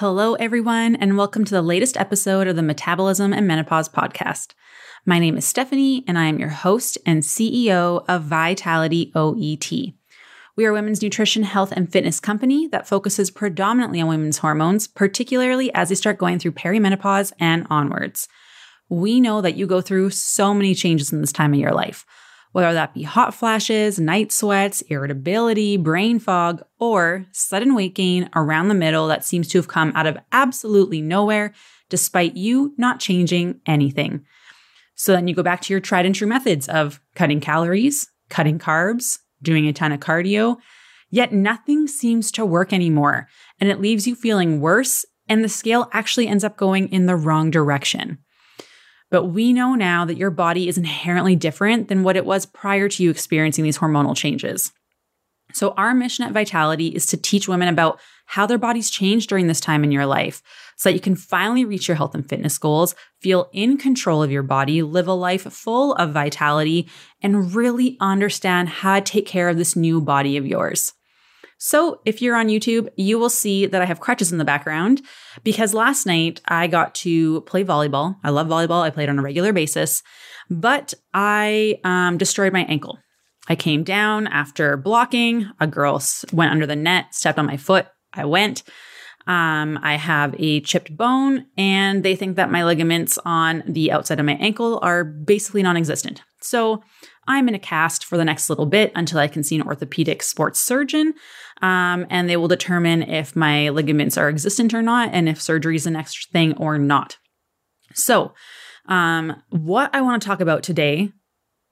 Hello, everyone, and welcome to the latest episode of the Metabolism and Menopause podcast. My name is Stephanie, and I am your host and CEO of Vitality OET. We are a women's nutrition, health, and fitness company that focuses predominantly on women's hormones, particularly as they start going through perimenopause and onwards. We know that you go through so many changes in this time of your life whether that be hot flashes, night sweats, irritability, brain fog, or sudden weight gain around the middle that seems to have come out of absolutely nowhere, despite you not changing anything. So then you go back to your tried and true methods of cutting calories, cutting carbs, doing a ton of cardio, yet nothing seems to work anymore. And it leaves you feeling worse, and the scale actually ends up going in the wrong direction. But we know now that your body is inherently different than what it was prior to you experiencing these hormonal changes. So, our mission at Vitality is to teach women about how their bodies change during this time in your life so that you can finally reach your health and fitness goals, feel in control of your body, live a life full of vitality, and really understand how to take care of this new body of yours. So if you're on YouTube, you will see that I have crutches in the background because last night I got to play volleyball. I love volleyball. I played on a regular basis, but I um, destroyed my ankle. I came down after blocking. A girl went under the net, stepped on my foot. I went. Um, I have a chipped bone, and they think that my ligaments on the outside of my ankle are basically non existent. So I'm in a cast for the next little bit until I can see an orthopedic sports surgeon. Um, and they will determine if my ligaments are existent or not, and if surgery is the next thing or not. So, um, what I want to talk about today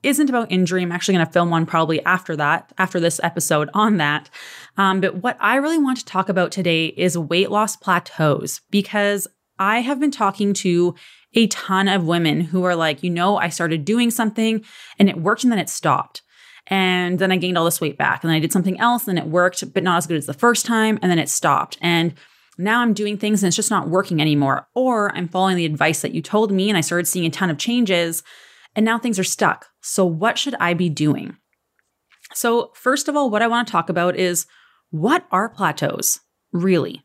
isn't about injury. I'm actually going to film one probably after that, after this episode on that. Um, but what I really want to talk about today is weight loss plateaus because I have been talking to a ton of women who are like, you know, I started doing something and it worked and then it stopped. And then I gained all this weight back. And then I did something else and it worked, but not as good as the first time. And then it stopped. And now I'm doing things and it's just not working anymore. Or I'm following the advice that you told me and I started seeing a ton of changes and now things are stuck. So what should I be doing? So, first of all, what I want to talk about is what are plateaus really?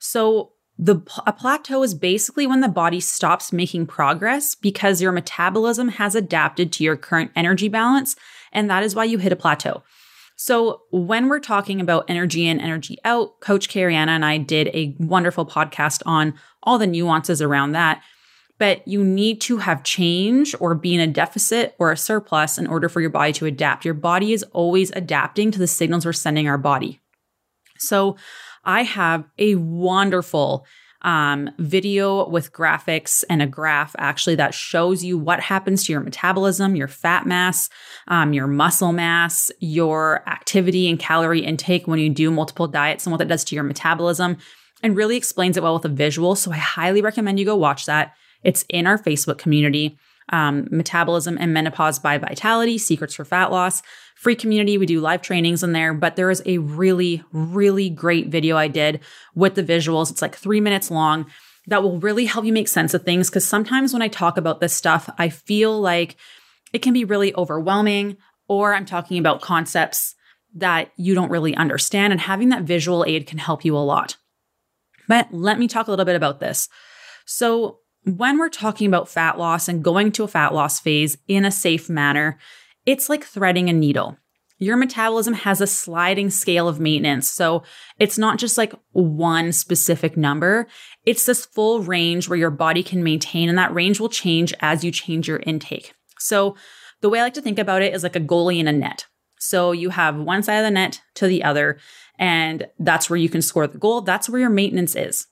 So, the a plateau is basically when the body stops making progress because your metabolism has adapted to your current energy balance and that is why you hit a plateau. So, when we're talking about energy in, energy out, Coach Cariana and I did a wonderful podcast on all the nuances around that. But you need to have change or be in a deficit or a surplus in order for your body to adapt. Your body is always adapting to the signals we're sending our body. So, I have a wonderful um, video with graphics and a graph actually that shows you what happens to your metabolism, your fat mass, um, your muscle mass, your activity and calorie intake when you do multiple diets and what that does to your metabolism, and really explains it well with a visual. So I highly recommend you go watch that. It's in our Facebook community um, Metabolism and Menopause by Vitality, Secrets for Fat Loss. Free community. We do live trainings in there, but there is a really, really great video I did with the visuals. It's like three minutes long that will really help you make sense of things. Cause sometimes when I talk about this stuff, I feel like it can be really overwhelming, or I'm talking about concepts that you don't really understand. And having that visual aid can help you a lot. But let me talk a little bit about this. So, when we're talking about fat loss and going to a fat loss phase in a safe manner, it's like threading a needle. Your metabolism has a sliding scale of maintenance. So it's not just like one specific number. It's this full range where your body can maintain, and that range will change as you change your intake. So the way I like to think about it is like a goalie in a net. So you have one side of the net to the other, and that's where you can score the goal. That's where your maintenance is.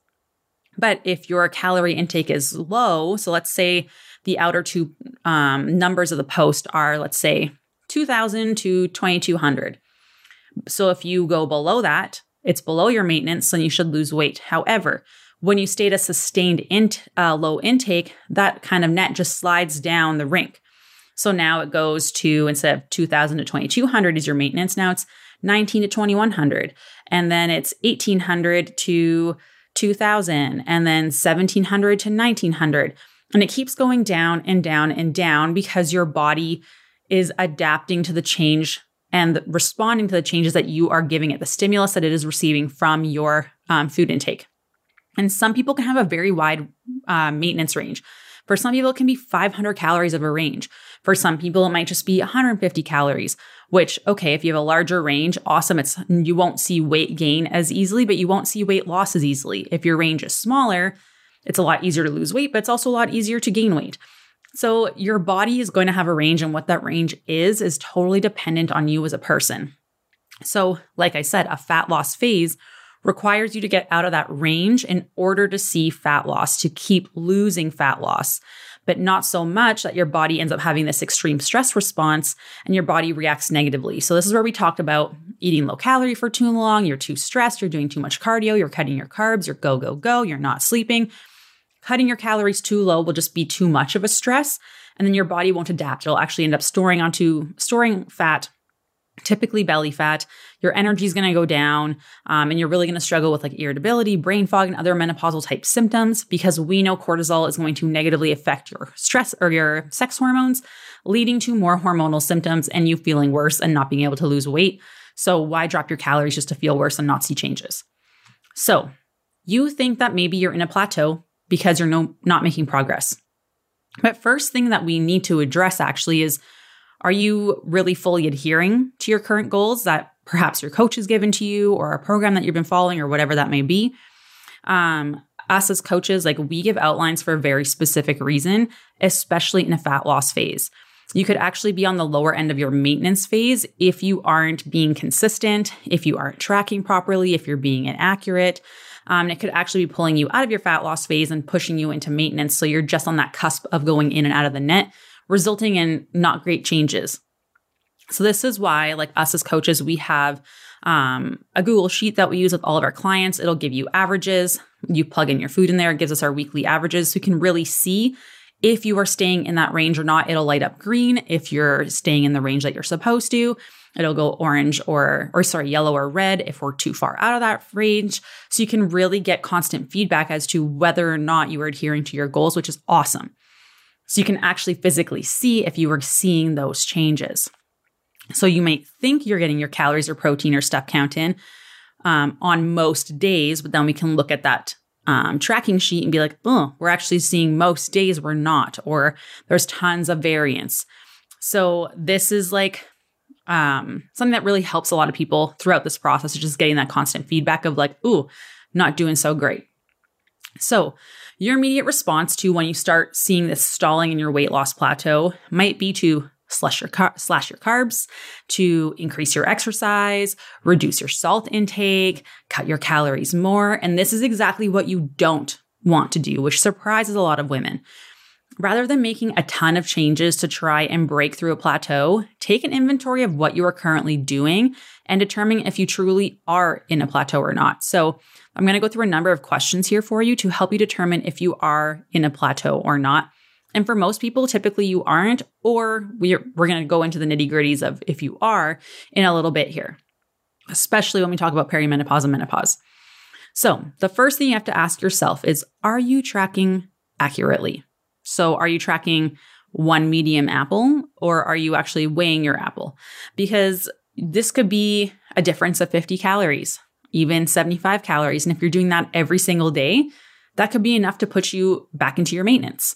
But if your calorie intake is low, so let's say the outer two um, numbers of the post are, let's say, 2000 to 2200. So if you go below that, it's below your maintenance, then you should lose weight. However, when you stay at a sustained int, uh, low intake, that kind of net just slides down the rink. So now it goes to instead of 2000 to 2200 is your maintenance. Now it's 19 to 2100. And then it's 1800 to 2000 and then 1700 to 1900. And it keeps going down and down and down because your body is adapting to the change and responding to the changes that you are giving it, the stimulus that it is receiving from your um, food intake. And some people can have a very wide uh, maintenance range. For some people, it can be 500 calories of a range. For some people, it might just be 150 calories, which, okay, if you have a larger range, awesome. It's, you won't see weight gain as easily, but you won't see weight loss as easily. If your range is smaller, it's a lot easier to lose weight, but it's also a lot easier to gain weight. So your body is going to have a range, and what that range is, is totally dependent on you as a person. So, like I said, a fat loss phase requires you to get out of that range in order to see fat loss, to keep losing fat loss, but not so much that your body ends up having this extreme stress response and your body reacts negatively. So, this is where we talked about eating low calorie for too long, you're too stressed, you're doing too much cardio, you're cutting your carbs, you're go, go, go, you're not sleeping. Cutting your calories too low will just be too much of a stress, and then your body won't adapt. It'll actually end up storing onto storing fat typically belly fat, your energy is going to go down, um, and you're really going to struggle with like irritability, brain fog, and other menopausal type symptoms because we know cortisol is going to negatively affect your stress or your sex hormones, leading to more hormonal symptoms and you feeling worse and not being able to lose weight. So, why drop your calories just to feel worse and not see changes? So, you think that maybe you're in a plateau because you're no, not making progress. But first thing that we need to address actually is are you really fully adhering to your current goals that perhaps your coach has given to you or a program that you've been following or whatever that may be? Um, us as coaches, like we give outlines for a very specific reason, especially in a fat loss phase. You could actually be on the lower end of your maintenance phase if you aren't being consistent, if you aren't tracking properly, if you're being inaccurate. Um, and it could actually be pulling you out of your fat loss phase and pushing you into maintenance. So you're just on that cusp of going in and out of the net, resulting in not great changes. So this is why, like us as coaches, we have um, a Google sheet that we use with all of our clients. It'll give you averages. You plug in your food in there, it gives us our weekly averages. So you can really see if you are staying in that range or not. It'll light up green if you're staying in the range that you're supposed to. It'll go orange or, or sorry, yellow or red if we're too far out of that range. So you can really get constant feedback as to whether or not you are adhering to your goals, which is awesome. So you can actually physically see if you are seeing those changes. So you might think you're getting your calories or protein or step count in um, on most days, but then we can look at that um, tracking sheet and be like, oh, we're actually seeing most days we're not, or there's tons of variance. So this is like um, something that really helps a lot of people throughout this process, is just getting that constant feedback of like, ooh, not doing so great. So your immediate response to when you start seeing this stalling in your weight loss plateau might be to slash your car- slash your carbs, to increase your exercise, reduce your salt intake, cut your calories more, and this is exactly what you don't want to do, which surprises a lot of women. Rather than making a ton of changes to try and break through a plateau, take an inventory of what you are currently doing and determine if you truly are in a plateau or not. So, I'm going to go through a number of questions here for you to help you determine if you are in a plateau or not. And for most people, typically you aren't, or we're, we're going to go into the nitty gritties of if you are in a little bit here, especially when we talk about perimenopause and menopause. So, the first thing you have to ask yourself is Are you tracking accurately? So, are you tracking one medium apple or are you actually weighing your apple? Because this could be a difference of 50 calories even 75 calories. And if you're doing that every single day, that could be enough to put you back into your maintenance.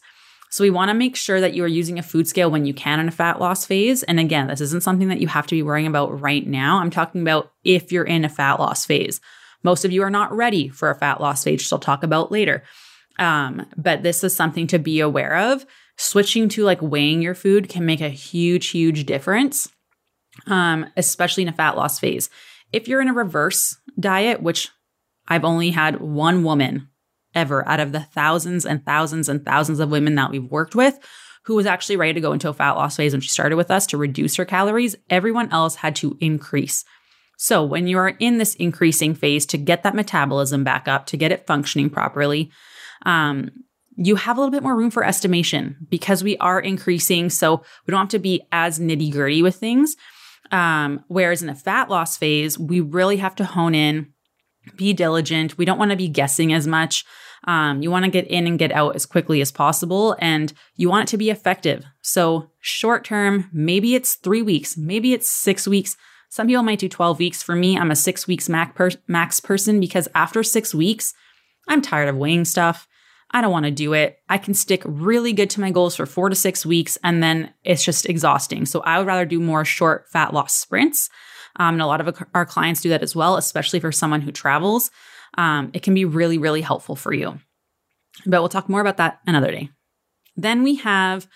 So we want to make sure that you are using a food scale when you can in a fat loss phase. And again, this isn't something that you have to be worrying about right now. I'm talking about if you're in a fat loss phase. Most of you are not ready for a fat loss phase, which I'll talk about later. Um, but this is something to be aware of. Switching to like weighing your food can make a huge, huge difference, um, especially in a fat loss phase. If you're in a reverse diet, which I've only had one woman ever out of the thousands and thousands and thousands of women that we've worked with who was actually ready to go into a fat loss phase when she started with us to reduce her calories. Everyone else had to increase. So, when you are in this increasing phase to get that metabolism back up, to get it functioning properly, um, you have a little bit more room for estimation because we are increasing. So, we don't have to be as nitty gritty with things. Um, whereas in a fat loss phase, we really have to hone in, be diligent. We don't want to be guessing as much. Um, you want to get in and get out as quickly as possible, and you want it to be effective. So, short term, maybe it's three weeks, maybe it's six weeks. Some people might do 12 weeks. For me, I'm a six weeks max, per- max person because after six weeks, I'm tired of weighing stuff. I don't want to do it. I can stick really good to my goals for four to six weeks and then it's just exhausting. So I would rather do more short fat loss sprints. Um, and a lot of our clients do that as well, especially for someone who travels. Um, it can be really, really helpful for you. But we'll talk more about that another day. Then we have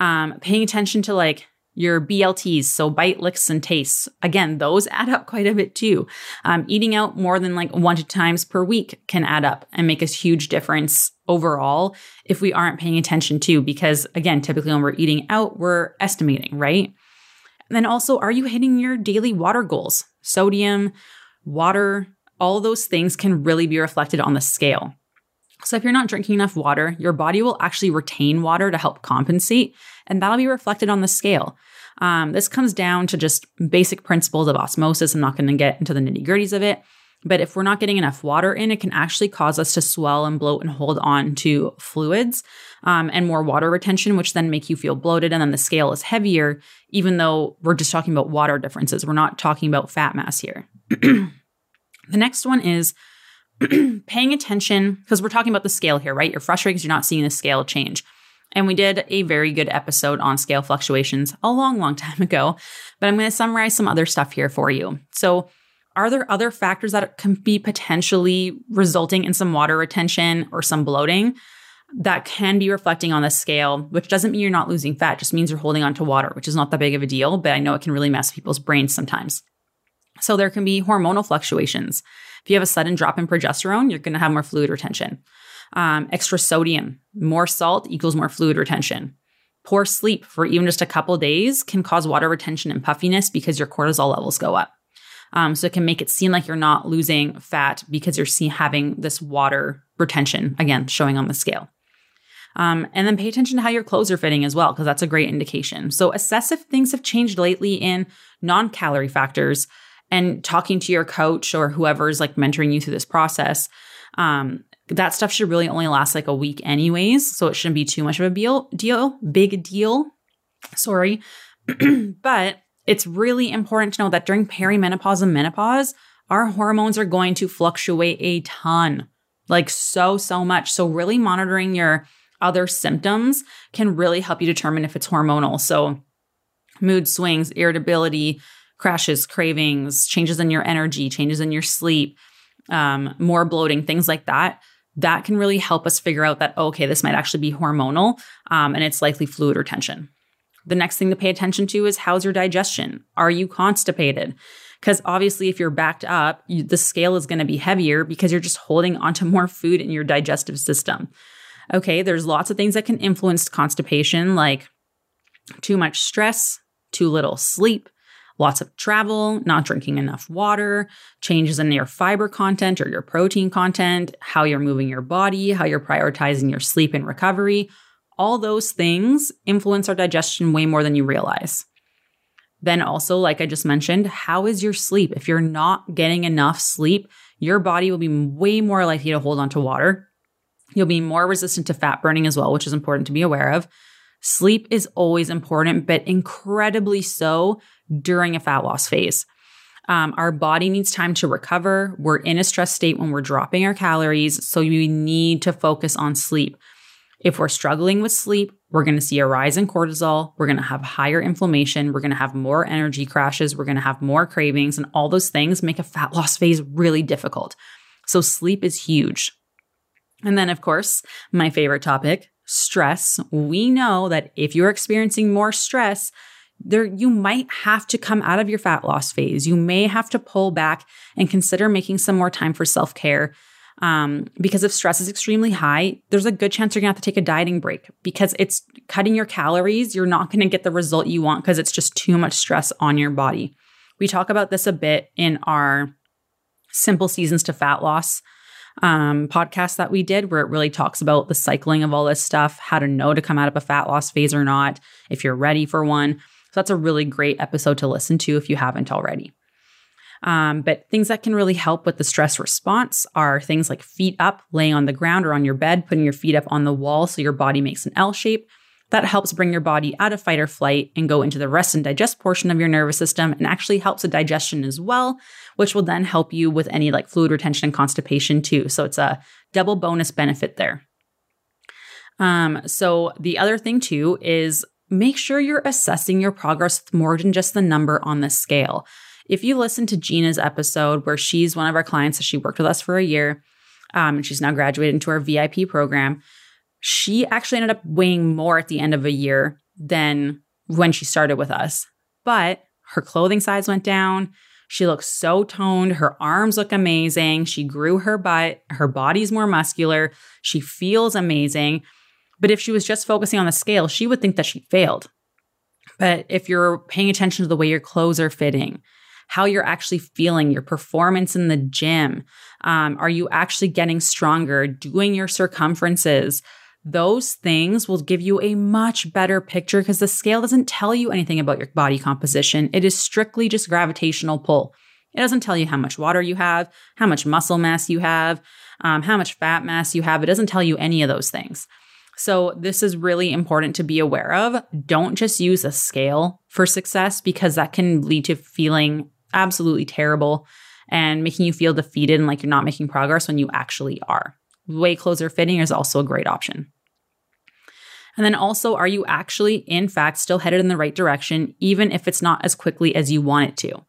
um, paying attention to like your BLTs, so bite, licks, and tastes. Again, those add up quite a bit too. Um, eating out more than like one to times per week can add up and make a huge difference overall if we aren't paying attention to, because again, typically when we're eating out, we're estimating, right? And then also, are you hitting your daily water goals? Sodium, water, all those things can really be reflected on the scale. So, if you're not drinking enough water, your body will actually retain water to help compensate, and that'll be reflected on the scale. Um, this comes down to just basic principles of osmosis. I'm not going to get into the nitty gritties of it, but if we're not getting enough water in, it can actually cause us to swell and bloat and hold on to fluids um, and more water retention, which then make you feel bloated. And then the scale is heavier, even though we're just talking about water differences. We're not talking about fat mass here. the next one is paying attention because we're talking about the scale here, right? You're frustrated because you're not seeing the scale change. And we did a very good episode on scale fluctuations a long, long time ago, but I'm going to summarize some other stuff here for you. So, are there other factors that can be potentially resulting in some water retention or some bloating that can be reflecting on the scale, which doesn't mean you're not losing fat, just means you're holding on to water, which is not that big of a deal, but I know it can really mess people's brains sometimes. So, there can be hormonal fluctuations. If you have a sudden drop in progesterone, you're going to have more fluid retention. Um, extra sodium, more salt equals more fluid retention. Poor sleep for even just a couple days can cause water retention and puffiness because your cortisol levels go up. Um, so it can make it seem like you're not losing fat because you're see- having this water retention, again, showing on the scale. Um, and then pay attention to how your clothes are fitting as well, because that's a great indication. So assess if things have changed lately in non calorie factors and talking to your coach or whoever's like mentoring you through this process. Um, that stuff should really only last like a week, anyways. So it shouldn't be too much of a deal, deal big deal. Sorry. but it's really important to know that during perimenopause and menopause, our hormones are going to fluctuate a ton, like so, so much. So, really monitoring your other symptoms can really help you determine if it's hormonal. So, mood swings, irritability, crashes, cravings, changes in your energy, changes in your sleep, um, more bloating, things like that. That can really help us figure out that, okay, this might actually be hormonal um, and it's likely fluid retention. The next thing to pay attention to is how's your digestion? Are you constipated? Because obviously, if you're backed up, you, the scale is going to be heavier because you're just holding onto more food in your digestive system. Okay, there's lots of things that can influence constipation, like too much stress, too little sleep, lots of travel, not drinking enough water, changes in your fiber content or your protein content, how you're moving your body, how you're prioritizing your sleep and recovery. All those things influence our digestion way more than you realize. Then, also, like I just mentioned, how is your sleep? If you're not getting enough sleep, your body will be way more likely to hold on to water. You'll be more resistant to fat burning as well, which is important to be aware of. Sleep is always important, but incredibly so during a fat loss phase. Um, our body needs time to recover. We're in a stress state when we're dropping our calories, so we need to focus on sleep. If we're struggling with sleep, we're going to see a rise in cortisol. We're going to have higher inflammation. We're going to have more energy crashes. We're going to have more cravings, and all those things make a fat loss phase really difficult. So, sleep is huge. And then, of course, my favorite topic stress. We know that if you're experiencing more stress, there you might have to come out of your fat loss phase. You may have to pull back and consider making some more time for self care. Um, because if stress is extremely high, there's a good chance you're gonna have to take a dieting break because it's cutting your calories. You're not gonna get the result you want because it's just too much stress on your body. We talk about this a bit in our simple seasons to fat loss um, podcast that we did, where it really talks about the cycling of all this stuff, how to know to come out of a fat loss phase or not, if you're ready for one. So that's a really great episode to listen to if you haven't already. Um, but things that can really help with the stress response are things like feet up, laying on the ground or on your bed, putting your feet up on the wall so your body makes an L shape. That helps bring your body out of fight or flight and go into the rest and digest portion of your nervous system and actually helps with digestion as well, which will then help you with any like fluid retention and constipation too. So it's a double bonus benefit there. Um, so the other thing too is make sure you're assessing your progress with more than just the number on the scale. If you listen to Gina's episode where she's one of our clients, that she worked with us for a year, um, and she's now graduated into our VIP program, she actually ended up weighing more at the end of a year than when she started with us. But her clothing size went down. She looks so toned. Her arms look amazing. She grew her butt. Her body's more muscular. She feels amazing. But if she was just focusing on the scale, she would think that she failed. But if you're paying attention to the way your clothes are fitting, how you're actually feeling, your performance in the gym, um, are you actually getting stronger, doing your circumferences? Those things will give you a much better picture because the scale doesn't tell you anything about your body composition. It is strictly just gravitational pull. It doesn't tell you how much water you have, how much muscle mass you have, um, how much fat mass you have. It doesn't tell you any of those things. So, this is really important to be aware of. Don't just use a scale for success because that can lead to feeling absolutely terrible and making you feel defeated and like you're not making progress when you actually are. Way closer fitting is also a great option. And then also, are you actually, in fact, still headed in the right direction, even if it's not as quickly as you want it to?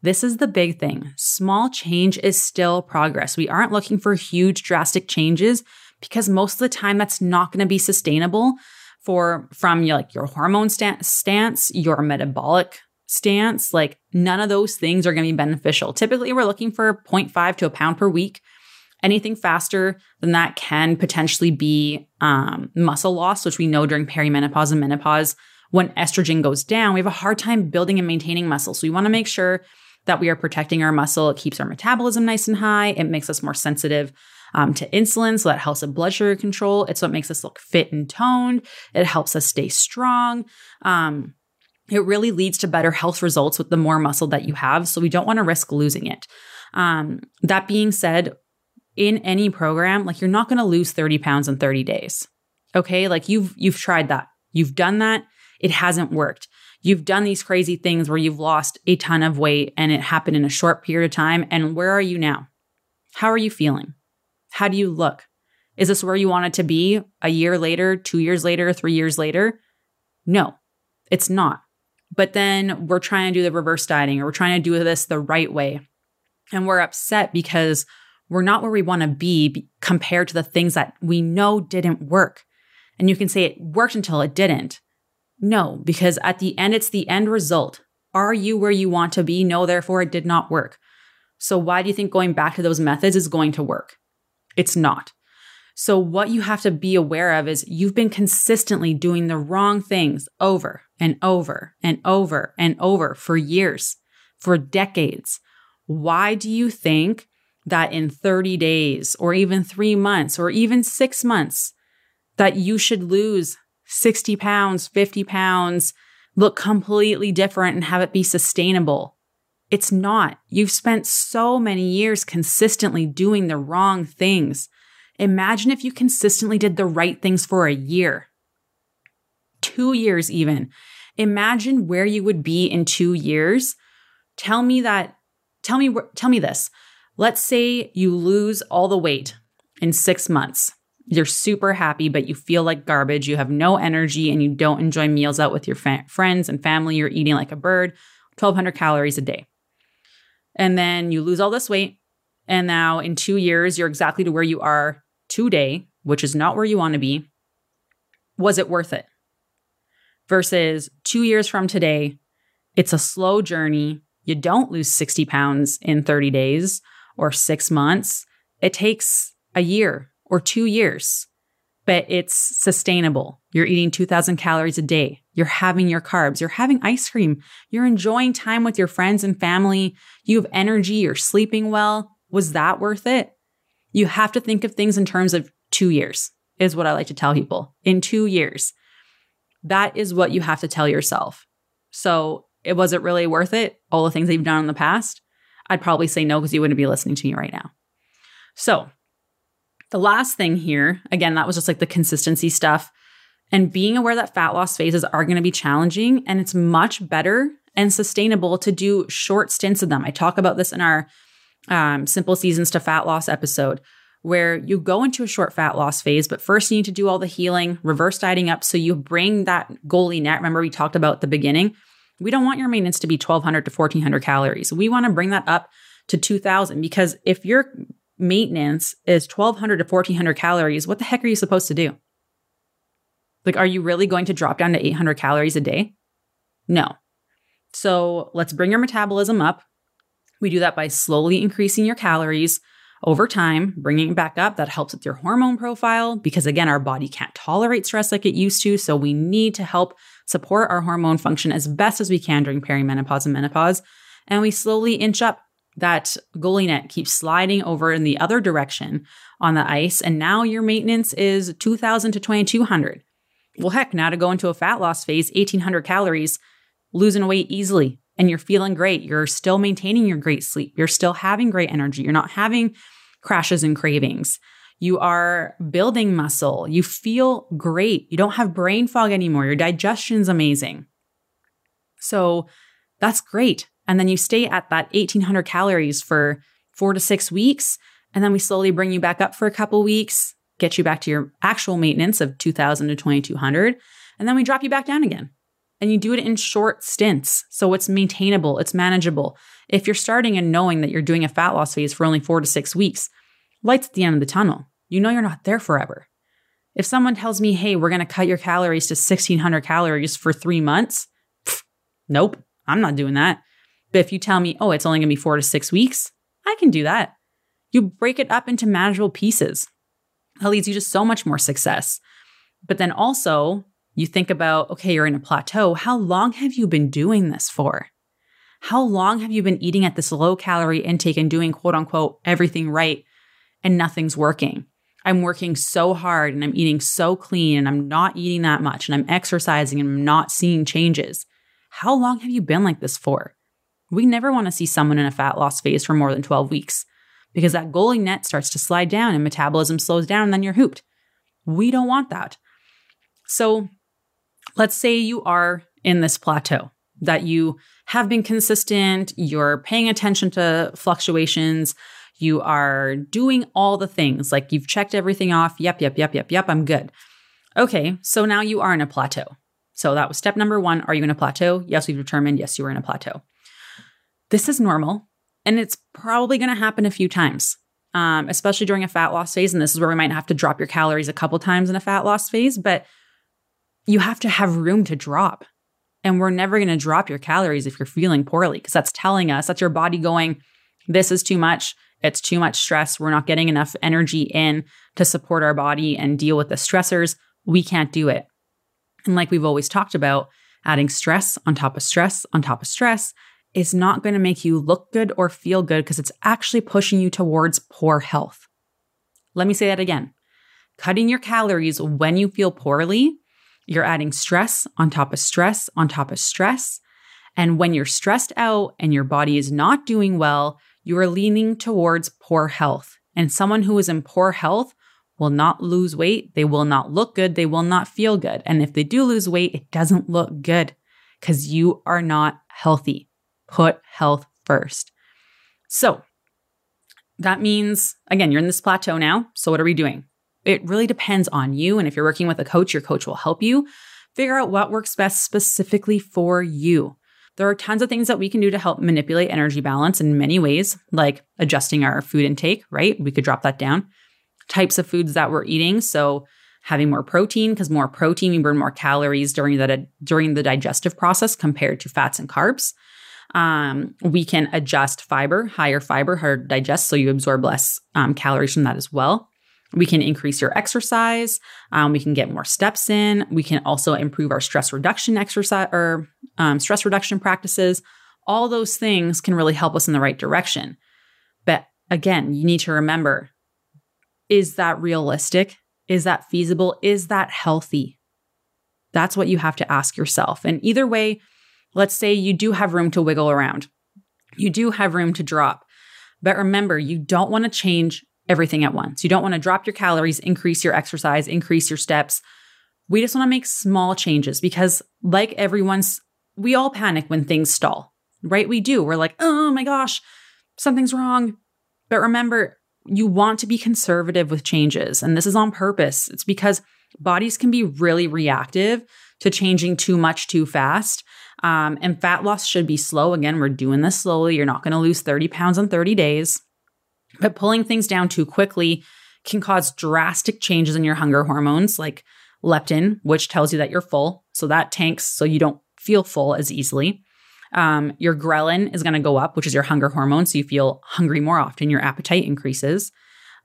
This is the big thing. Small change is still progress. We aren't looking for huge, drastic changes because most of the time that's not going to be sustainable for from your, like your hormone stance, your metabolic stance. Like none of those things are going to be beneficial. Typically, we're looking for 0.5 to a pound per week. Anything faster than that can potentially be um, muscle loss, which we know during perimenopause and menopause. When estrogen goes down, we have a hard time building and maintaining muscle. So we want to make sure that we are protecting our muscle. It keeps our metabolism nice and high. It makes us more sensitive um, to insulin. So that helps with blood sugar control. It's what makes us look fit and toned. It helps us stay strong. Um, it really leads to better health results with the more muscle that you have. So we don't want to risk losing it. Um, that being said, in any program, like you're not going to lose 30 pounds in 30 days. Okay. Like you've, you've tried that. You've done that. It hasn't worked. You've done these crazy things where you've lost a ton of weight and it happened in a short period of time. And where are you now? How are you feeling? How do you look? Is this where you want it to be a year later, two years later, three years later? No, it's not. But then we're trying to do the reverse dieting or we're trying to do this the right way. And we're upset because we're not where we want to be compared to the things that we know didn't work. And you can say it worked until it didn't. No, because at the end, it's the end result. Are you where you want to be? No, therefore it did not work. So why do you think going back to those methods is going to work? It's not. So, what you have to be aware of is you've been consistently doing the wrong things over and over and over and over for years, for decades. Why do you think that in 30 days or even three months or even six months, that you should lose 60 pounds, 50 pounds, look completely different and have it be sustainable? It's not. You've spent so many years consistently doing the wrong things. Imagine if you consistently did the right things for a year, two years, even. Imagine where you would be in two years. Tell me that, tell me, tell me this. Let's say you lose all the weight in six months. You're super happy, but you feel like garbage. You have no energy and you don't enjoy meals out with your fa- friends and family. You're eating like a bird, 1200 calories a day and then you lose all this weight. And now in two years, you're exactly to where you are today, which is not where you want to be. Was it worth it? Versus two years from today, it's a slow journey. You don't lose 60 pounds in 30 days or six months. It takes a year or two years but it's sustainable. You're eating 2000 calories a day. You're having your carbs. You're having ice cream. You're enjoying time with your friends and family. You have energy. You're sleeping well. Was that worth it? You have to think of things in terms of two years, is what I like to tell people. In two years, that is what you have to tell yourself. So, it was it really worth it? All the things that you've done in the past? I'd probably say no because you wouldn't be listening to me right now. So, the last thing here, again, that was just like the consistency stuff. And being aware that fat loss phases are going to be challenging and it's much better and sustainable to do short stints of them. I talk about this in our um, Simple Seasons to Fat Loss episode, where you go into a short fat loss phase, but first you need to do all the healing, reverse dieting up. So you bring that goalie net. Remember, we talked about the beginning. We don't want your maintenance to be 1200 to 1400 calories. We want to bring that up to 2000 because if your maintenance is 1200 to 1400 calories, what the heck are you supposed to do? Like, are you really going to drop down to 800 calories a day? No. So let's bring your metabolism up. We do that by slowly increasing your calories over time, bringing it back up. That helps with your hormone profile because, again, our body can't tolerate stress like it used to. So we need to help support our hormone function as best as we can during perimenopause and menopause. And we slowly inch up that goalie net keeps sliding over in the other direction on the ice. And now your maintenance is 2000 to 2200. Well, heck, now to go into a fat loss phase, 1800 calories losing weight easily and you're feeling great. You're still maintaining your great sleep. You're still having great energy. You're not having crashes and cravings. You are building muscle. You feel great. You don't have brain fog anymore. Your digestion's amazing. So that's great. And then you stay at that 1800 calories for four to six weeks. And then we slowly bring you back up for a couple weeks, get you back to your actual maintenance of 2000 to 2200. And then we drop you back down again and you do it in short stints. So it's maintainable, it's manageable. If you're starting and knowing that you're doing a fat loss phase for only four to six weeks, lights at the end of the tunnel. You know you're not there forever. If someone tells me, hey, we're going to cut your calories to 1600 calories for three months, pff, nope, I'm not doing that. But if you tell me, oh, it's only going to be four to six weeks, I can do that. You break it up into manageable pieces. That leads you to so much more success. But then also, you think about, okay, you're in a plateau. How long have you been doing this for? How long have you been eating at this low calorie intake and doing quote unquote everything right and nothing's working? I'm working so hard and I'm eating so clean and I'm not eating that much and I'm exercising and I'm not seeing changes. How long have you been like this for? We never want to see someone in a fat loss phase for more than 12 weeks because that goalie net starts to slide down and metabolism slows down and then you're hooped. We don't want that. So let's say you are in this plateau that you have been consistent, you're paying attention to fluctuations, you are doing all the things, like you've checked everything off. Yep, yep, yep, yep, yep, I'm good. Okay, so now you are in a plateau. So that was step number one. Are you in a plateau? Yes, we've determined, yes, you are in a plateau. This is normal, and it's probably going to happen a few times, um, especially during a fat loss phase. And this is where we might have to drop your calories a couple times in a fat loss phase. But you have to have room to drop. And we're never going to drop your calories if you're feeling poorly because that's telling us that's your body going, this is too much. It's too much stress. We're not getting enough energy in to support our body and deal with the stressors. We can't do it. And like we've always talked about, adding stress on top of stress on top of stress is not going to make you look good or feel good because it's actually pushing you towards poor health. Let me say that again. Cutting your calories when you feel poorly you're adding stress on top of stress on top of stress. And when you're stressed out and your body is not doing well, you are leaning towards poor health. And someone who is in poor health will not lose weight. They will not look good. They will not feel good. And if they do lose weight, it doesn't look good because you are not healthy. Put health first. So that means, again, you're in this plateau now. So what are we doing? It really depends on you. And if you're working with a coach, your coach will help you figure out what works best specifically for you. There are tons of things that we can do to help manipulate energy balance in many ways, like adjusting our food intake, right? We could drop that down. Types of foods that we're eating. So, having more protein, because more protein, we burn more calories during the, during the digestive process compared to fats and carbs. Um, we can adjust fiber, higher fiber, harder to digest, so you absorb less um, calories from that as well. We can increase your exercise. Um, we can get more steps in. We can also improve our stress reduction exercise or um, stress reduction practices. All those things can really help us in the right direction. But again, you need to remember is that realistic? Is that feasible? Is that healthy? That's what you have to ask yourself. And either way, let's say you do have room to wiggle around, you do have room to drop. But remember, you don't want to change everything at once. You don't want to drop your calories, increase your exercise, increase your steps We just want to make small changes because, like everyone's, we all panic when things stall, right? We do. We're like, oh my gosh, something's wrong. But remember, you want to be conservative with changes. And this is on purpose. It's because bodies can be really reactive to changing too much too fast. Um, and fat loss should be slow. Again, we're doing this slowly. You're not going to lose 30 pounds in 30 days. But pulling things down too quickly can cause drastic changes in your hunger hormones, like leptin, which tells you that you're full. So that tanks so you don't feel full as easily. Um, your ghrelin is going to go up, which is your hunger hormone. So you feel hungry more often, your appetite increases.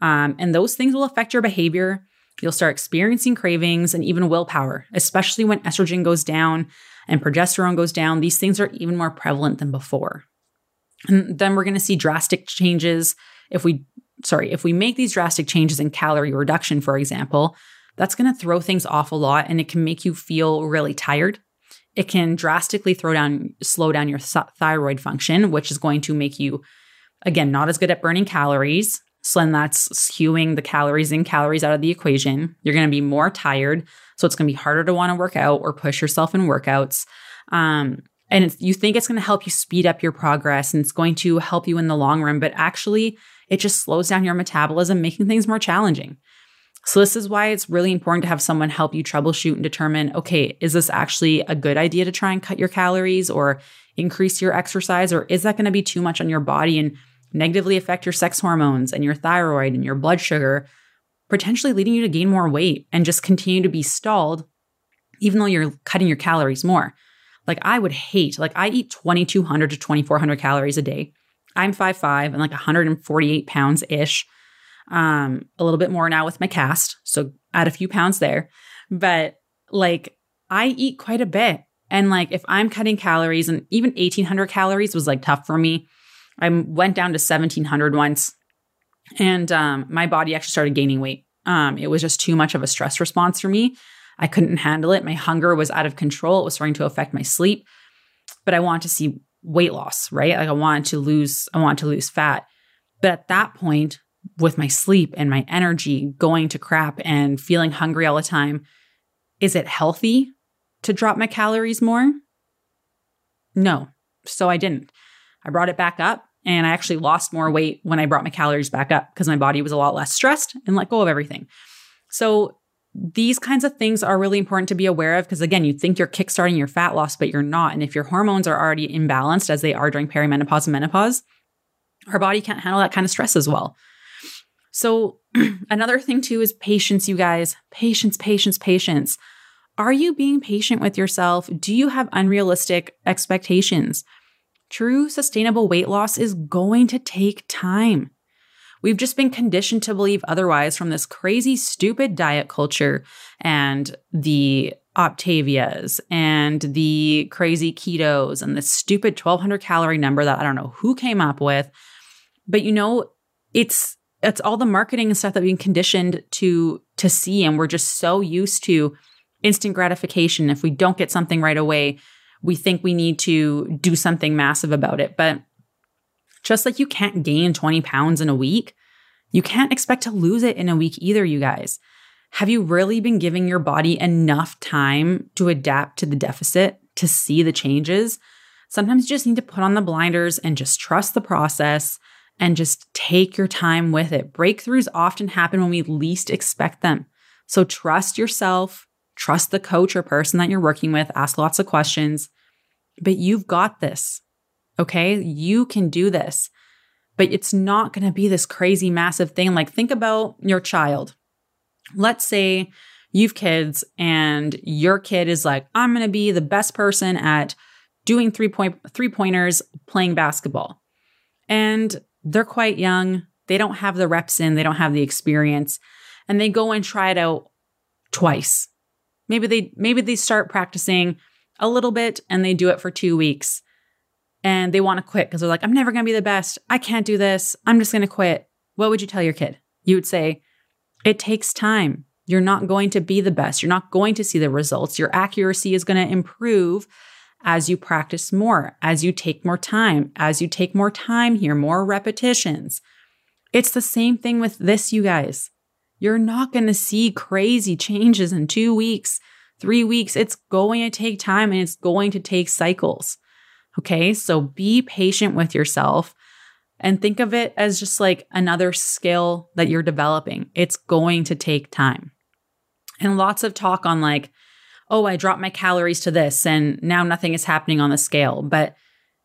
Um, and those things will affect your behavior. You'll start experiencing cravings and even willpower, especially when estrogen goes down and progesterone goes down. These things are even more prevalent than before. And then we're going to see drastic changes if we, sorry, if we make these drastic changes in calorie reduction, for example, that's going to throw things off a lot and it can make you feel really tired it can drastically throw down, slow down your th- thyroid function, which is going to make you, again, not as good at burning calories. So then that's skewing the calories in, calories out of the equation. You're going to be more tired. So it's going to be harder to want to work out or push yourself in workouts. Um, and you think it's going to help you speed up your progress and it's going to help you in the long run, but actually, it just slows down your metabolism, making things more challenging. So, this is why it's really important to have someone help you troubleshoot and determine okay, is this actually a good idea to try and cut your calories or increase your exercise? Or is that going to be too much on your body and negatively affect your sex hormones and your thyroid and your blood sugar, potentially leading you to gain more weight and just continue to be stalled, even though you're cutting your calories more? Like, I would hate, like, I eat 2,200 to 2,400 calories a day. I'm 5'5 and like 148 pounds ish um, a little bit more now with my cast. So add a few pounds there. But like I eat quite a bit. And like if I'm cutting calories and even 1800 calories was like tough for me. I went down to 1700 once and um, my body actually started gaining weight. Um, it was just too much of a stress response for me. I couldn't handle it. My hunger was out of control. It was starting to affect my sleep. But I want to see weight loss, right? Like I wanted to lose, I want to lose fat. But at that point, with my sleep and my energy going to crap and feeling hungry all the time, is it healthy to drop my calories more? No. So I didn't. I brought it back up and I actually lost more weight when I brought my calories back up because my body was a lot less stressed and let go of everything. So these kinds of things are really important to be aware of because again, you think you're kickstarting your fat loss, but you're not. And if your hormones are already imbalanced as they are during perimenopause and menopause, our body can't handle that kind of stress as well. So, another thing too is patience, you guys. Patience, patience, patience. Are you being patient with yourself? Do you have unrealistic expectations? True sustainable weight loss is going to take time. We've just been conditioned to believe otherwise from this crazy, stupid diet culture and the Optavias and the crazy ketos and the stupid 1200 calorie number that I don't know who came up with. But you know, it's it's all the marketing and stuff that we've been conditioned to to see and we're just so used to instant gratification if we don't get something right away we think we need to do something massive about it but just like you can't gain 20 pounds in a week you can't expect to lose it in a week either you guys have you really been giving your body enough time to adapt to the deficit to see the changes sometimes you just need to put on the blinders and just trust the process and just take your time with it. Breakthroughs often happen when we least expect them. So trust yourself, trust the coach or person that you're working with, ask lots of questions, but you've got this. Okay. You can do this, but it's not going to be this crazy massive thing. Like think about your child. Let's say you've kids and your kid is like, I'm going to be the best person at doing three point three pointers playing basketball. And they're quite young. They don't have the reps in, they don't have the experience, and they go and try it out twice. Maybe they maybe they start practicing a little bit and they do it for 2 weeks. And they want to quit because they're like, I'm never going to be the best. I can't do this. I'm just going to quit. What would you tell your kid? You would say, It takes time. You're not going to be the best. You're not going to see the results. Your accuracy is going to improve as you practice more, as you take more time, as you take more time here, more repetitions. It's the same thing with this, you guys. You're not going to see crazy changes in two weeks three weeks. It's going to take time and it's going to take cycles. Okay. So be patient with yourself and think of it as just like another skill that you're developing. It's going to take time. And lots of talk on like, oh, I dropped my calories to this and now nothing is happening on the scale. But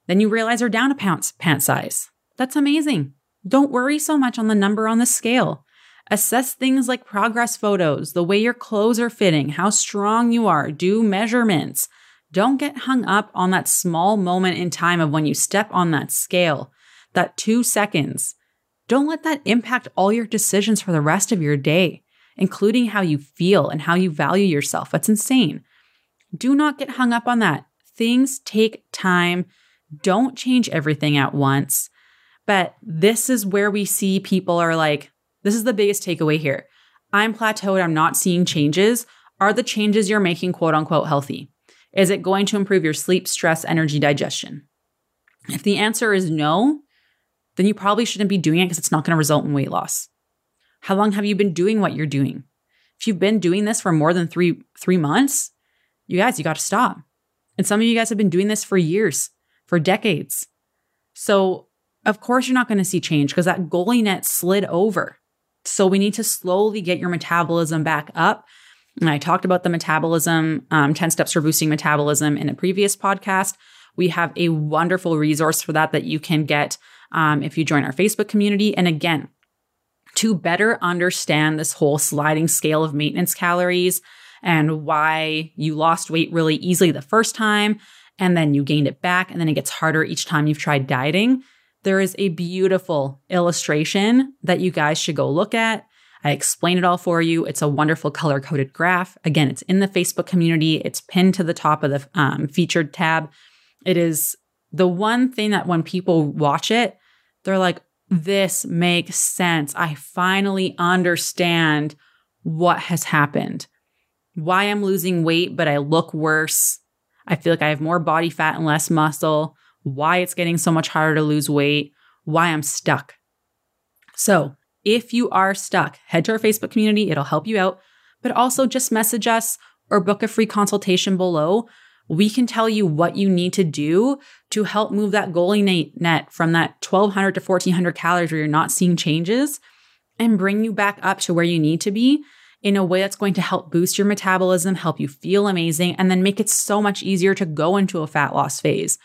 then you realize you're down a pound, pant size. That's amazing. Don't worry so much on the number on the scale. Assess things like progress photos, the way your clothes are fitting, how strong you are, do measurements. Don't get hung up on that small moment in time of when you step on that scale, that two seconds. Don't let that impact all your decisions for the rest of your day, including how you feel and how you value yourself. That's insane. Do not get hung up on that. Things take time. Don't change everything at once. But this is where we see people are like, this is the biggest takeaway here. I'm plateaued. I'm not seeing changes. Are the changes you're making quote unquote healthy? Is it going to improve your sleep, stress, energy, digestion? If the answer is no, then you probably shouldn't be doing it because it's not going to result in weight loss. How long have you been doing what you're doing? If you've been doing this for more than three three months, you guys, you got to stop. And some of you guys have been doing this for years, for decades. So of course you're not going to see change because that goalie net slid over. So we need to slowly get your metabolism back up. And I talked about the metabolism, um, 10 steps for boosting metabolism in a previous podcast. We have a wonderful resource for that that you can get um, if you join our Facebook community. And again, to better understand this whole sliding scale of maintenance calories and why you lost weight really easily the first time and then you gained it back and then it gets harder each time you've tried dieting there is a beautiful illustration that you guys should go look at. I explain it all for you. It's a wonderful color coded graph. Again, it's in the Facebook community, it's pinned to the top of the um, featured tab. It is the one thing that when people watch it, they're like, this makes sense. I finally understand what has happened, why I'm losing weight, but I look worse. I feel like I have more body fat and less muscle why it's getting so much harder to lose weight, why I'm stuck. So, if you are stuck, head to our Facebook community, it'll help you out, but also just message us or book a free consultation below. We can tell you what you need to do to help move that goalie net from that 1200 to 1400 calories where you're not seeing changes and bring you back up to where you need to be in a way that's going to help boost your metabolism, help you feel amazing, and then make it so much easier to go into a fat loss phase.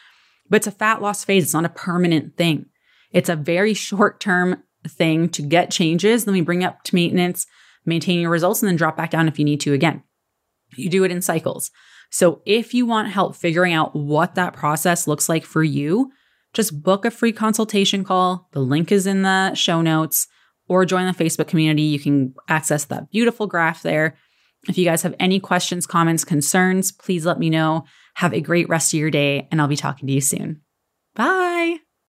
But it's a fat loss phase. It's not a permanent thing. It's a very short term thing to get changes. Then we bring up to maintenance, maintain your results, and then drop back down if you need to again. You do it in cycles. So if you want help figuring out what that process looks like for you, just book a free consultation call. The link is in the show notes or join the Facebook community. You can access that beautiful graph there. If you guys have any questions, comments, concerns, please let me know. Have a great rest of your day, and I'll be talking to you soon. Bye.